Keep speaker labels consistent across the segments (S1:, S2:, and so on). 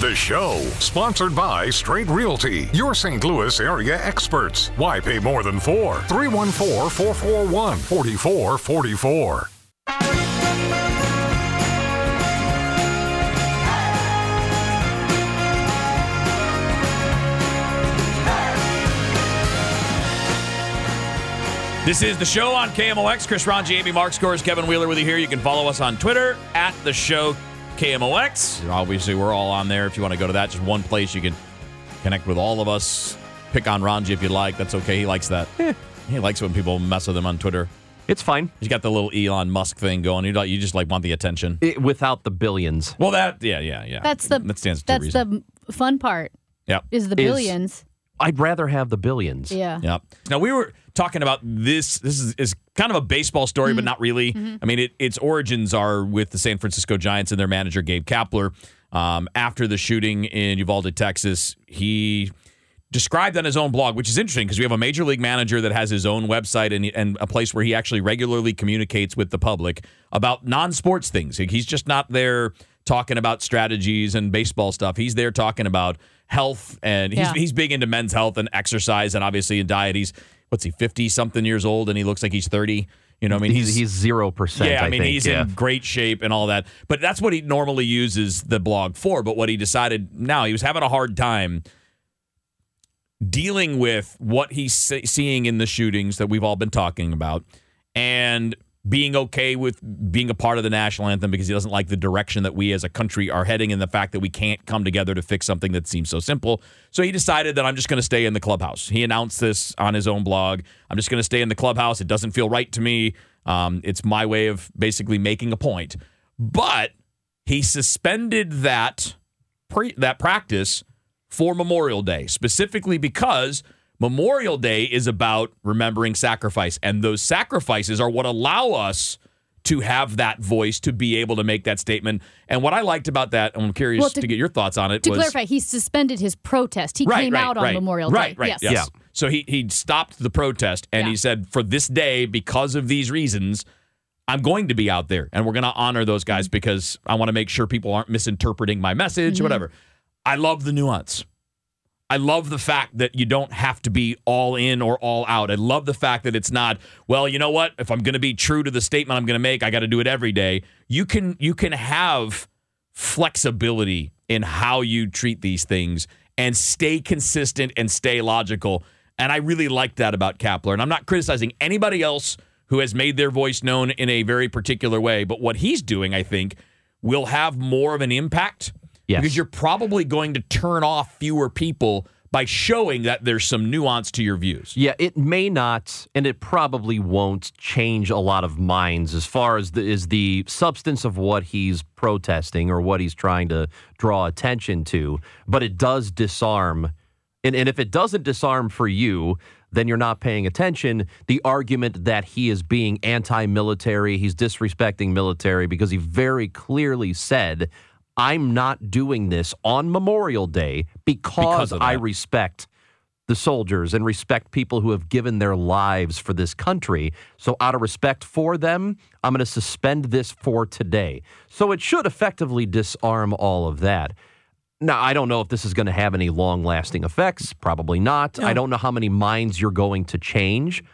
S1: The show, sponsored by Straight Realty, your St. Louis area experts. Why pay more than four? 314 441 4444.
S2: This is the show on KMOX. Chris Rongey, Amy Marxkors. Kevin Wheeler with you here. You can follow us on Twitter at the show KMOX. Obviously, we're all on there. If you want to go to that, just one place you can connect with all of us. Pick on Rongey if you like. That's okay. He likes that. Eh. He likes when people mess with him on Twitter.
S3: It's fine.
S2: He's got the little Elon Musk thing going. You, you just like want the attention.
S3: It, without the billions.
S2: Well, that yeah, yeah, yeah.
S4: That's the
S2: that stands
S4: that's
S2: reason.
S4: the fun part.
S2: Yep.
S4: Is the
S3: Is-
S4: billions?
S3: I'd rather have the billions.
S4: yeah.
S2: Yep. Now we were talking about this. This is, is kind of a baseball story, but not really. I mean, it, its origins are with the San Francisco Giants and their manager Gabe Kapler. Um, after the shooting in Uvalde, Texas, he described on his own blog, which is interesting because we have a major league manager that has his own website and, and a place where he actually regularly communicates with the public about non-sports things. He's just not there talking about strategies and baseball stuff. He's there talking about health and he's
S4: Yeah.
S2: he's big into men's health and exercise and obviously in diet. He's what's he, fifty something years old and he looks like he's thirty. You know, I mean,
S3: he's he's zero percent.
S2: yeah, I mean,
S3: think,
S2: he's
S3: yeah.
S2: in great shape and all that. But that's what he normally uses the blog for. But what he decided now, he was having a hard time dealing with what he's seeing in the shootings that we've all been talking about and being okay with being a part of the national anthem because he doesn't like the direction that we as a country are heading and the fact that we can't come together to fix something that seems so simple. So he decided that I'm just going to stay in the clubhouse. He announced this on his own blog. I'm just going to stay in the clubhouse. It doesn't feel right to me. Um, it's my way of basically making a point. But he suspended that pre- that practice for Memorial Day, specifically because Memorial Day is about remembering sacrifice, and those sacrifices are what allow us to have that voice to be able to make that statement. And what I liked about that, and I'm curious
S4: Well,
S2: to,
S4: to-
S2: get your thoughts on it.
S4: To
S2: was,
S4: clarify, he suspended his protest. He came out on Memorial
S2: right,
S4: Day.
S2: Right,
S4: yes.
S2: yes.
S3: Yeah.
S2: So he he stopped the protest and
S4: Yeah.
S2: he said, for this day, because of these reasons, I'm going to be out there and we're going to honor those guys
S4: Mm-hmm.
S2: because I want to make sure people aren't misinterpreting my message or whatever. I love the nuance. I love the fact that you don't have to be all in or all out. I love the fact that it's not, well, you know what? If I'm going to be true to the statement I'm going to make, I got to do it every day. You can you can have flexibility in how you treat these things and stay consistent and stay logical. And I really like that about Kapler. And I'm not criticizing anybody else who has made their voice known in a very particular way, but what he's doing, I think, will have more of an impact
S3: Yes.
S2: because you're probably going to turn off fewer people by showing that there's some nuance to your views.
S3: Yeah, it may not, and it probably won't change a lot of minds as far as the is the substance of what he's protesting or what he's trying to draw attention to. But it does disarm, and, and if it doesn't disarm for you, then you're not paying attention. The argument that he is being anti-military, he's disrespecting military because he very clearly said. I'm not doing this on Memorial Day because, because I respect the soldiers and respect people who have given their lives for this country. So, out of respect for them, I'm going to suspend this for today. So, it should effectively disarm all of that. Now, I don't know if this is going to have any long lasting effects. Probably not. I don't know how many minds you're going to change.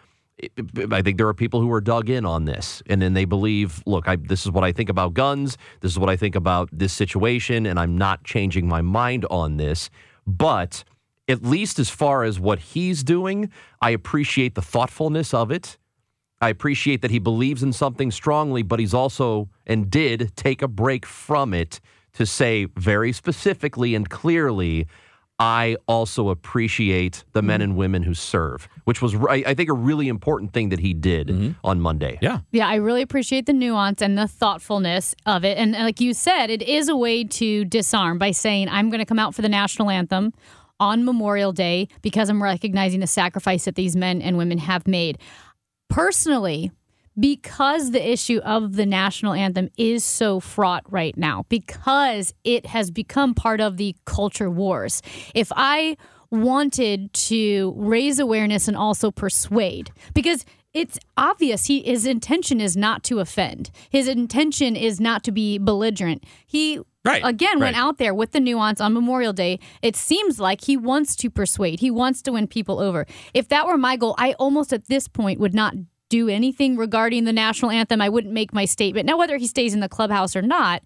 S3: I think there are people who are dug in on this, and then they believe, look, I, this is what I think about guns. This is what I think about this situation, and I'm not changing my mind on this. But at least as far as what he's doing, I appreciate the thoughtfulness of it. I appreciate that he believes in something strongly, but he's also and did take a break from it to say very specifically and clearly, I also appreciate the men and women who serve, which was, I think, a really important thing that he did mm-hmm. on Monday.
S2: Yeah.
S4: Yeah, I really appreciate the nuance and the thoughtfulness of it. And like you said, it is a way to disarm by saying, I'm going to come out for the national anthem on Memorial Day because I'm recognizing the sacrifice that these men and women have made. Personally, because the issue of the national anthem is so fraught right now, because it has become part of the culture wars. If I wanted to raise awareness and also persuade, because it's obvious he his intention is not to offend. His intention is not to be belligerent. He
S2: right,
S4: again
S2: right.
S4: went out there with the nuance on Memorial Day. It seems like he wants to persuade. He wants to win people over. If that were my goal, I almost at this point would not do anything regarding the national anthem. I wouldn't make my statement. Now whether he stays in the clubhouse or not,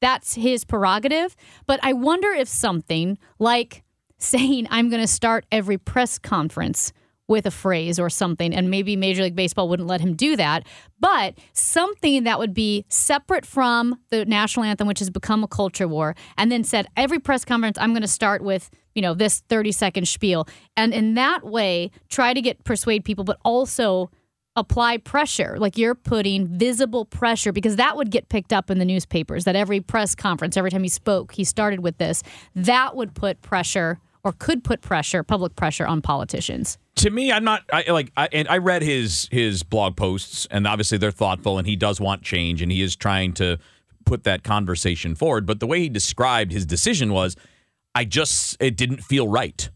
S4: that's his prerogative, but I wonder if something like saying I'm going to start every press conference with a phrase or something. And maybe Major League Baseball wouldn't let him do that. But something that would be separate from the national anthem, which has become a culture war, and then said, every press conference, I'm going to start with, you know, this 30 second spiel. And in that way, try to get persuade people, but also apply pressure like you're putting visible pressure because that would get picked up in the newspapers that every press conference every time he spoke he started with this that would put pressure or could put pressure, public pressure on politicians.
S2: To me, I'm not I, like, I, and I read his his blog posts, and obviously they're thoughtful, and he does want change, and he is trying to put that conversation forward. But the way he described his decision was, I just it didn't feel right.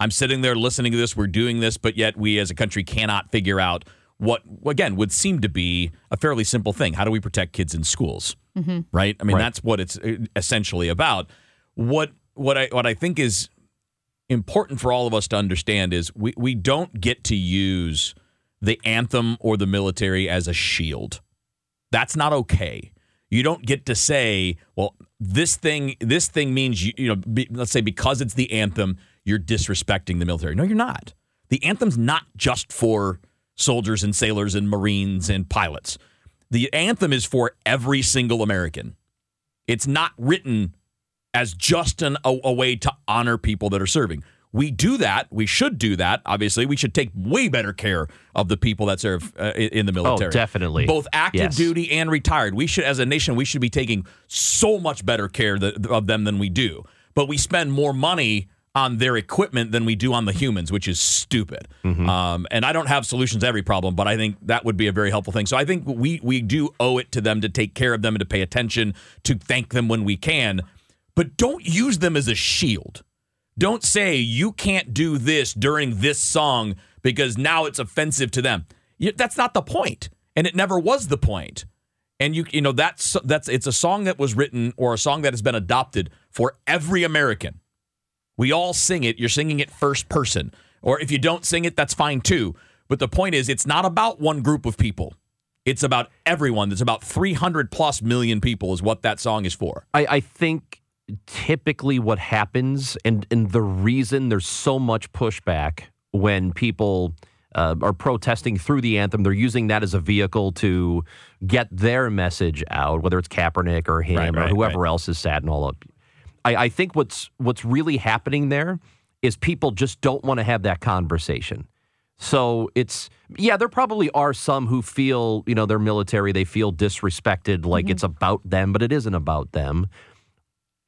S2: I'm sitting there listening to this, we're doing this, but yet we as a country cannot figure out what again would seem to be a fairly simple thing. How do we protect kids in schools? Mm-hmm. Right? I mean, right. that's what it's uh, essentially about. What what I what I think is important for all of us to understand is we, we don't get to use the anthem or the military as a shield. That's not okay. You don't get to say, well, this thing this thing means you, you know, be, let's say because it's the anthem, you're disrespecting the military. No, you're not. The anthem's not just for soldiers and sailors and marines and pilots. The anthem is for every single American. It's not written as just an, a, a way to honor people that are serving. We do that. We should do that. Obviously, we should take way better care of the people that serve uh, in the oh, military.
S3: Oh, definitely.
S2: Both active yes. duty and retired. We should, as a nation, we should be taking so much better care of them than we do. But we spend more money on their equipment than we do on the humans, which is stupid. Mm-hmm. Um, and I don't have solutions to every problem, but I think that would be a very helpful thing. So I think we we do owe it to them to take care of them and to pay attention, to thank them when we can but don't use them as a shield. Don't say you can't do this during this song because now it's offensive to them. That's not the point, and it never was the point. And you you know that's that's it's a song that was written or a song that has been adopted for every American. We all sing it. You're singing it first person, or if you don't sing it, that's fine too. But the point is, it's not about one group of people. It's about everyone. It's about 300 plus million people is what that song is for.
S3: I, I think typically what happens and, and the reason there's so much pushback when people uh, are protesting through the anthem, they're using that as a vehicle to get their message out, whether it's Kaepernick or him right, or right, whoever right. else is sad and all up. I, I think what's what's really happening there is people just don't want to have that conversation. So it's yeah, there probably are some who feel, you know, they're military, they feel disrespected, like mm-hmm. it's about them, but it isn't about them.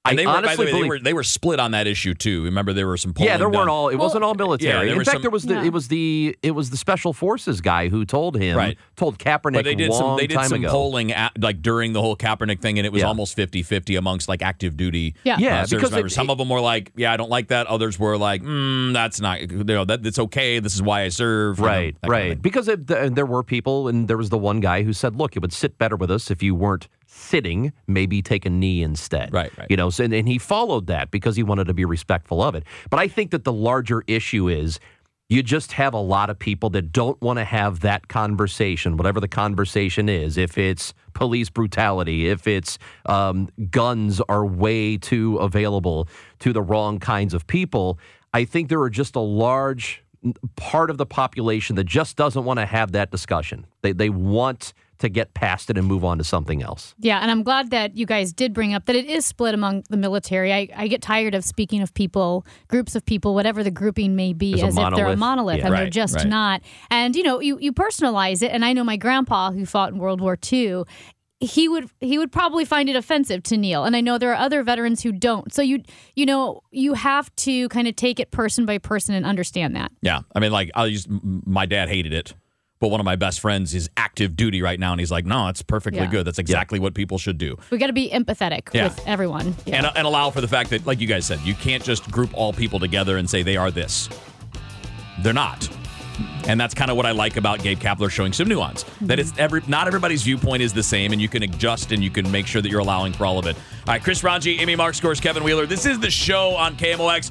S3: I
S2: And they were, by the
S3: honestly
S2: way, they
S3: believe-
S2: were they were split on that issue too. Remember, there were some polling
S3: Yeah, there
S2: done.
S3: weren't all. It wasn't all military.
S2: yeah,
S3: In fact,
S2: some-
S3: there was the
S4: Yeah.
S3: it was the it was the special forces guy who told him
S2: Right.
S3: told Kaepernick
S2: But they did
S3: long
S2: some they did
S3: time
S2: some
S3: ago.
S2: polling at, like during the whole Kaepernick thing, and it was
S3: Yeah.
S2: almost 50-50 amongst like active duty.
S4: Yeah.
S3: Yeah,
S2: uh, service
S3: because it-
S2: some of them were like, "Yeah, I don't like that." Others were like, mm, "That's not you know that that's okay. This is why I serve." you know,
S3: Right,
S2: kind of
S3: right. Because it, th- there were people, and there was the one guy who said, "Look, it would sit better with us if you weren't sitting. Maybe take a knee instead."
S2: Right, right.
S3: You know, so, and, and he followed that because he wanted to be respectful of it. But I think that the larger issue is. You just have a lot of people that don't want to have that conversation, whatever the conversation is. If it's police brutality, if it's um, guns are way too available to the wrong kinds of people, I think there are just a large part of the population that just doesn't want to have that discussion. They they want to get past it and move on to something else.
S4: Yeah, and I'm glad that you guys did bring up that it is split among the military. I, I get tired of speaking of people, groups of people, whatever the grouping may be,
S3: As
S4: as if they're a
S3: monolith.
S4: monolith,
S3: Yeah.
S4: and they're just
S2: right.
S4: not. And you know, you you personalize it, and I know my grandpa who fought in World War II. He would he would probably find it offensive to kneel, and I know there are other veterans who don't. So you you know you have to kind of take it person by person and understand that.
S2: Yeah, I mean, like I'll use my dad hated it, but one of my best friends is active duty right now, and he's like, "No, it's perfectly
S4: Yeah.
S2: good. That's exactly what people should do."
S4: We got to be empathetic
S2: Yeah.
S4: with everyone. Yeah.
S2: and, uh, and allow for the fact that, like you guys said, you can't just group all people together and say they are this. They're not. And that's kind of what I like about Gabe Kapler showing some nuance. That it's every not everybody's viewpoint is the same, and you can adjust and you can make sure that you're allowing for all of it. All right, Chris Rongey, Amy Marxkors, Kevin Wheeler. This is the show on KMOX.